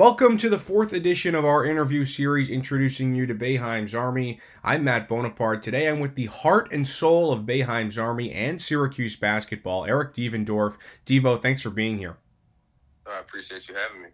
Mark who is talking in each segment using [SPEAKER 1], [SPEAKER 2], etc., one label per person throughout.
[SPEAKER 1] Welcome to the fourth edition of our interview series introducing you to Boeheim's Army. I'm Matt Bonaparte. Today I'm with the heart and soul of Boeheim's Army and Syracuse basketball, Eric Devendorf. Devo, thanks for being here.
[SPEAKER 2] Oh, I appreciate you having me.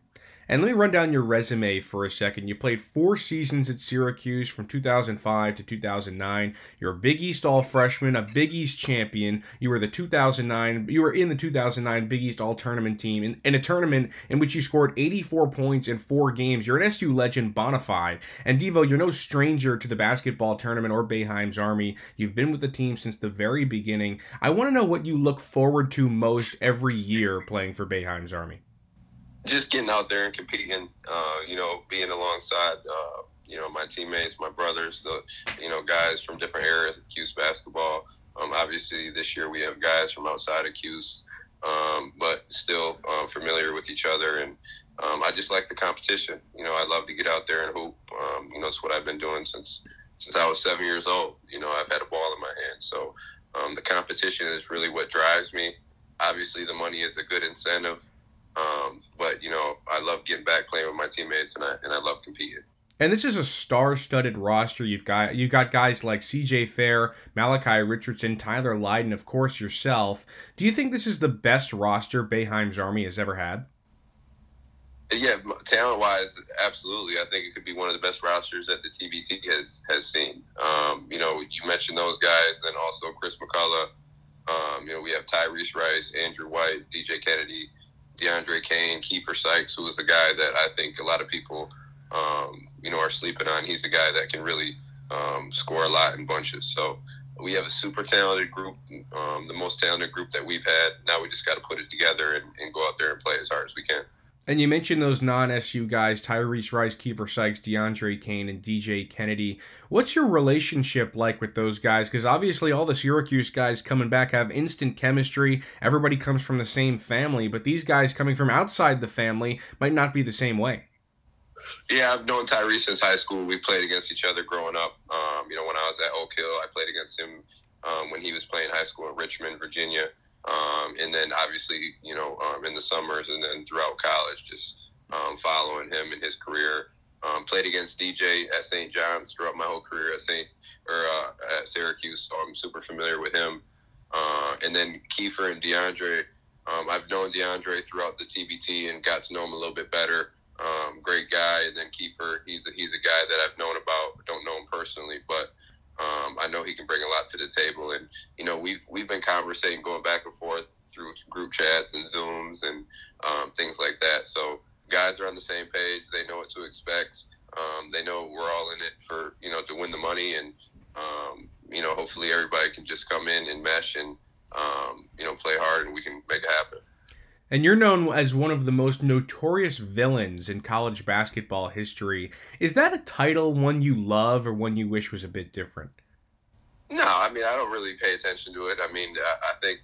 [SPEAKER 1] And let me run down your resume for a second. You played four seasons at Syracuse from 2005 to 2009. You're a Big East All Freshman, a Big East champion. You were the 2009. You were in the 2009 Big East All Tournament team in, in a tournament in which you scored 84 points in four games. You're an SU legend bona fide. And Devo, you're no stranger to the basketball tournament or Boeheim's Army. You've been with the team since the very beginning. I want to know what you look forward to most every year playing for Boeheim's Army
[SPEAKER 2] just getting out there and competing. Uh, you know, being alongside uh, you know my teammates, my brothers, the you know guys from different areas of Cuse basketball. Um, obviously, this year we have guys from outside of Cuse, um, but still uh, familiar with each other. And um, I just like the competition. You know, I love to get out there and hoop. Um, you know, it's what I've been doing since since I was seven years old. You know, I've had a ball in my hand. So um, the competition is really what drives me. Obviously, the money is a good incentive. Um, but you know, I love getting back playing with my teammates, and I and I love competing.
[SPEAKER 1] And this is a star-studded roster. You've got you've got guys like C.J. Fair, Malachi Richardson, Tyler Lydon, of course yourself. Do you think this is the best roster Boeheim's Army has ever had?
[SPEAKER 2] Yeah, talent wise, absolutely. I think it could be one of the best rosters that the TBT has has seen. Um, you know, you mentioned those guys, and also Chris McCullough. Um, you know, we have Tyrese Rice, Andrew White, DJ Kennedy. DeAndre Kane, Keifer Sykes, who is a guy that I think a lot of people, um, you know, are sleeping on. He's a guy that can really um, score a lot in bunches. So we have a super talented group, um, the most talented group that we've had. Now we just got to put it together and, and go out there and play as hard as we can.
[SPEAKER 1] And you mentioned those non-SU guys: Tyrese Rice, Keifer Sykes, DeAndre Kane, and DJ Kennedy. What's your relationship like with those guys? Because obviously, all the Syracuse guys coming back have instant chemistry. Everybody comes from the same family, but these guys coming from outside the family might not be the same way.
[SPEAKER 2] Yeah, I've known Tyrese since high school. We played against each other growing up. Um, you know, when I was at Oak Hill, I played against him um, when he was playing high school in Richmond, Virginia. Um, and then obviously, you know, um, in the summers and then throughout college, just um, following him in his career. Um, played against DJ at St. John's throughout my whole career at St. or uh, at Syracuse, so I'm super familiar with him. Uh, and then Keifer and DeAndre, um, I've known DeAndre throughout the TBT and got to know him a little bit better. Um, great guy. And then Keifer, he's a, he's a guy that I've known about, don't know him personally, but um, I know he can bring a lot to the table, and you know we've we've been conversating, going back and forth through group chats and Zooms and um, things like that. So guys are on the same page. They know what to expect. Um, they know we're all in it for you know to win the money, and um, you know hopefully everybody can just come in and mesh and um, you know play hard, and we can make it happen.
[SPEAKER 1] And you're known as one of the most notorious villains in college basketball history. Is that a title one you love or one you wish was a bit different?
[SPEAKER 2] No, I mean, I don't really pay attention to it. I mean, I think,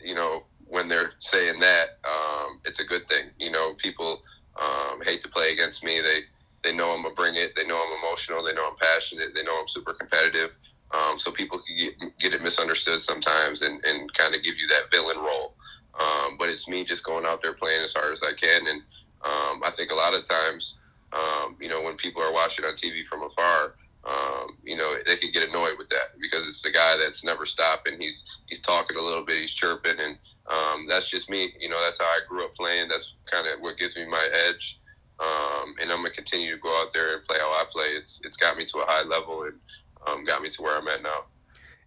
[SPEAKER 2] you know, when they're saying that, um, it's a good thing. You know, people um, hate to play against me. They, they know I'm going to bring it. They know I'm emotional. They know I'm passionate. They know I'm super competitive. Um, so people can get, get it misunderstood sometimes and, and kind of give you that villain role. Um, but it's me just going out there playing as hard as I can. And um, I think a lot of times, um, you know, when people are watching on TV from afar, um, you know, they could get annoyed with that because it's the guy that's never stopping. He's he's talking a little bit, he's chirping, and um, that's just me. You know, that's how I grew up playing. That's kind of what gives me my edge. Um, and I'm gonna continue to go out there and play how I play. It's it's got me to a high level and got me to where I'm at now.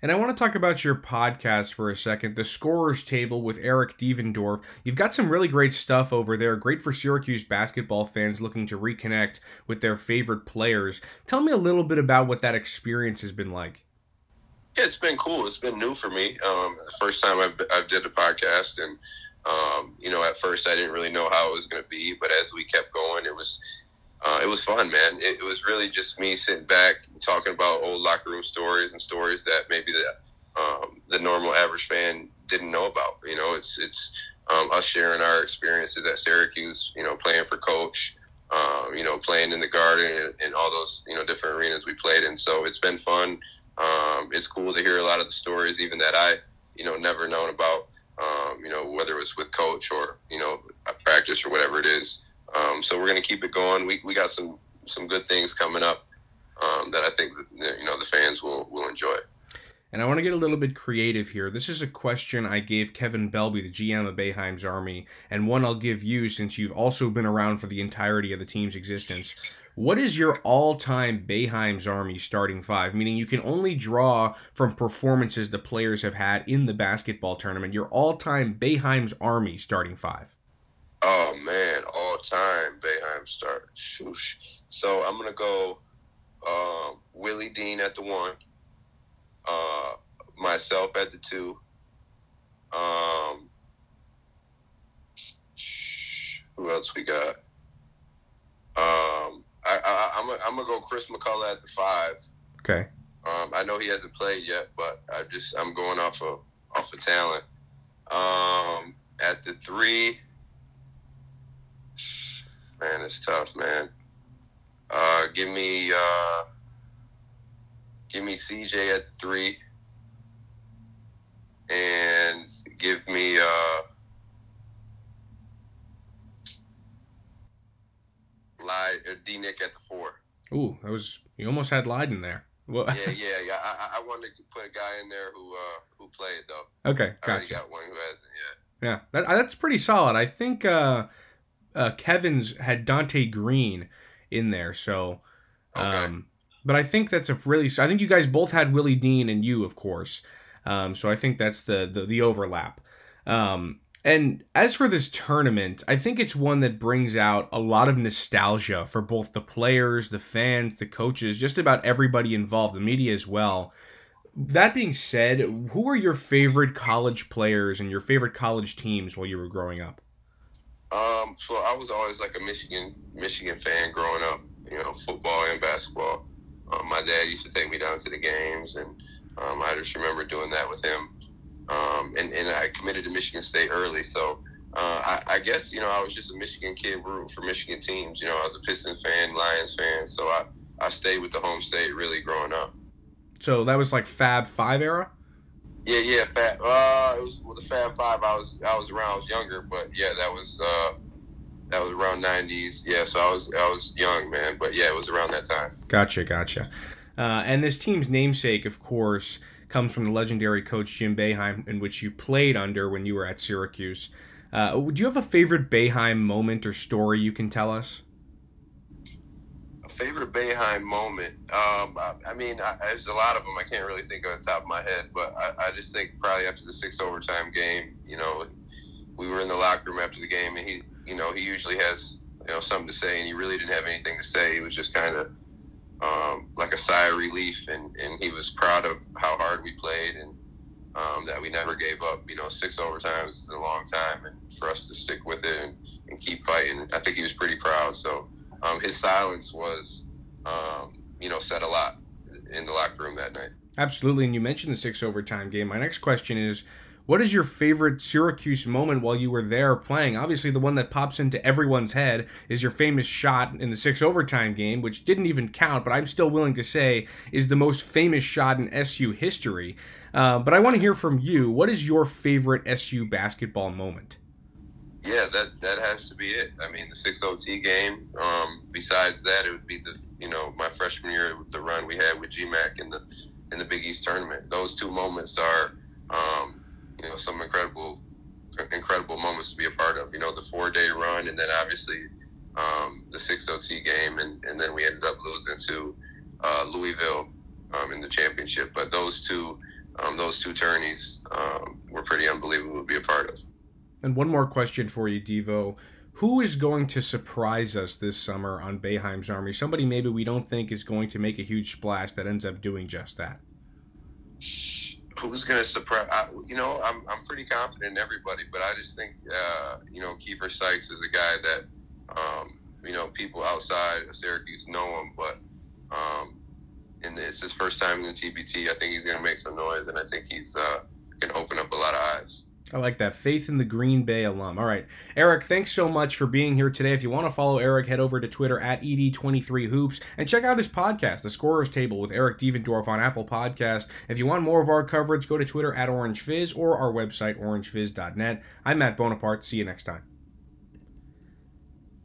[SPEAKER 1] And I want to talk about your podcast for a second, The Scorer's Table with Eric Devendorf. You've got some really great stuff over there, great for Syracuse basketball fans looking to reconnect with their favorite players. Tell me a little bit about what that experience has been like.
[SPEAKER 2] Yeah, it's been cool. It's been new for me. Um, the first time I've, I've did a podcast, and um, you know, at first I didn't really know how it was going to be, but as we kept going, it was uh, it was fun, man. It, it, was really just me sitting back talking about old locker room stories and stories that maybe the um, the normal average fan didn't know about. You know, it's it's um, us sharing our experiences at Syracuse. You know, playing for coach. Um, you know, playing in the Garden and, and, all those you know different arenas we played in. So it's been fun. Um, it's cool to hear a lot of the stories, even that I you know never known about. Um, you know, whether it was with coach or you know a practice or whatever it is. Um, so we're going to keep it going. We, we got some some good things coming up um, that I think that, you know the fans will will enjoy.
[SPEAKER 1] And I want to get a little bit creative here. This is a question I gave Kevin Belbey, the GM of Boeheim's Army, and one I'll give you since you've also been around for the entirety of the team's existence. What is your all time Boeheim's Army starting five? Meaning you can only draw from performances the players have had in the basketball tournament. Your all time Boeheim's Army starting five.
[SPEAKER 2] Oh, man. All time Boeheim start. Shoosh. So I'm going to go uh, Willie Dean at the one uh, myself at the two. Um, who else we got? Um, I, I, I'm a, I'm gonna go Chris McCullough at the five.
[SPEAKER 1] Okay.
[SPEAKER 2] Um, I know he hasn't played yet, but I just I'm going off of off of talent. Um, at the three, it's tough, man. Uh, give me uh, Give me CJ at three, and give me uh, Lyde, uh, D Nick at the four.
[SPEAKER 1] Ooh, that was you almost had Lydon there.
[SPEAKER 2] Well, yeah, yeah, yeah. I, I wanted to put a guy in there who uh, who played though.
[SPEAKER 1] Okay,
[SPEAKER 2] gotcha. I already got one who hasn't
[SPEAKER 1] yet. Yeah, that, that's pretty solid. I think uh, uh, Kevin's had Donte Greene in there, so um, okay. But I think that's a really. I think you guys both had Willie Dean and you, of course. Um, so I think that's the the, the overlap. Um, and as for this tournament, I think it's one that brings out a lot of nostalgia for both the players, the fans, the coaches, just about everybody involved, the media as well. That being said, who are your favorite college players and your favorite college teams while you were growing up?
[SPEAKER 2] Um, so I was always like a Michigan Michigan fan growing up, you know, football and basketball. Um, my dad used to take me down to the games, and um, I just remember doing that with him. Um, and, and I committed to Michigan State early, so uh, I, I, guess you know I was just a Michigan kid rooting for Michigan teams. You know, I was a Pistons fan, Lions fan, so I I stayed with the home state really growing up.
[SPEAKER 1] So that was like Fab Five era.
[SPEAKER 2] Yeah, yeah, Fab. Uh, it was well, the Fab Five. I was I was around. I was younger, but yeah, that was uh, that was around '90s. Yeah, so I was I was young, man, but yeah, it was around that time.
[SPEAKER 1] Gotcha, gotcha. Uh, and this team's namesake, of course, comes from the legendary coach Jim Boeheim, in which you played under when you were at Syracuse. Uh, you have a favorite Boeheim moment or story you can tell us?
[SPEAKER 2] Favorite Boeheim moment? Um, I, I, mean, I, there's a lot of them. I can't really think on the top of my head, but I, I just think probably after the six overtime game, you know, we were in the locker room after the game, and he you know, he usually has, you know, something to say, and he really didn't have anything to say. He was just kind of um, like a sigh of relief, and, and he was proud of how hard we played and um, that we never gave up. You know, six overtimes is a long time, and for us to stick with it and, and keep fighting, I think he was pretty proud. So um, his silence was, um, you know, said a lot in the locker room that night.
[SPEAKER 1] Absolutely, and you mentioned the six overtime game. My next question is what is your favorite Syracuse moment while you were there playing? Obviously, the one that pops into everyone's head is your famous shot in the six overtime game, which didn't even count, but I'm still willing to say is the most famous shot in SU history. Uh, but I want to hear from you. What is your favorite SU basketball moment?
[SPEAKER 2] Yeah, that that has to be it. I mean, the six OT game. Um, besides that, it would be the you know my freshman year, with the run we had with GMAC in the in the Big East tournament. Those two moments are um, you know some incredible incredible moments to be a part of. You know, the four day run, and then obviously um, the six OT game, and, and then we ended up losing to uh, Louisville um, in the championship. But those two um, those two tourneys um, were pretty unbelievable to be a part of.
[SPEAKER 1] And one more question for you, Devo. Who is going to surprise us this summer on Boeheim's Army? Somebody maybe we don't think is going to make a huge splash that ends up doing just that
[SPEAKER 2] who's going to surprise? I, you know, I'm, I'm pretty confident in everybody, but I just think, uh, you know, Keifer Sykes is a guy that, um, you know, people outside of Syracuse know him, but um, and it's his first time in the TBT. I think he's going to make some noise, and I think he's uh, going to open up a lot of eyes.
[SPEAKER 1] I like that. Faith in the Green Bay alum. All right. Eric, thanks so much for being here today. If you want to follow Eric, head over to Twitter at ED23Hoops and check out his podcast, The Scorer's Table with Eric Devendorf on Apple Podcast. If you want more of our coverage, go to Twitter at OrangeFizz or our website, orangefizz.net. I'm Matt Bonaparte. See you next time.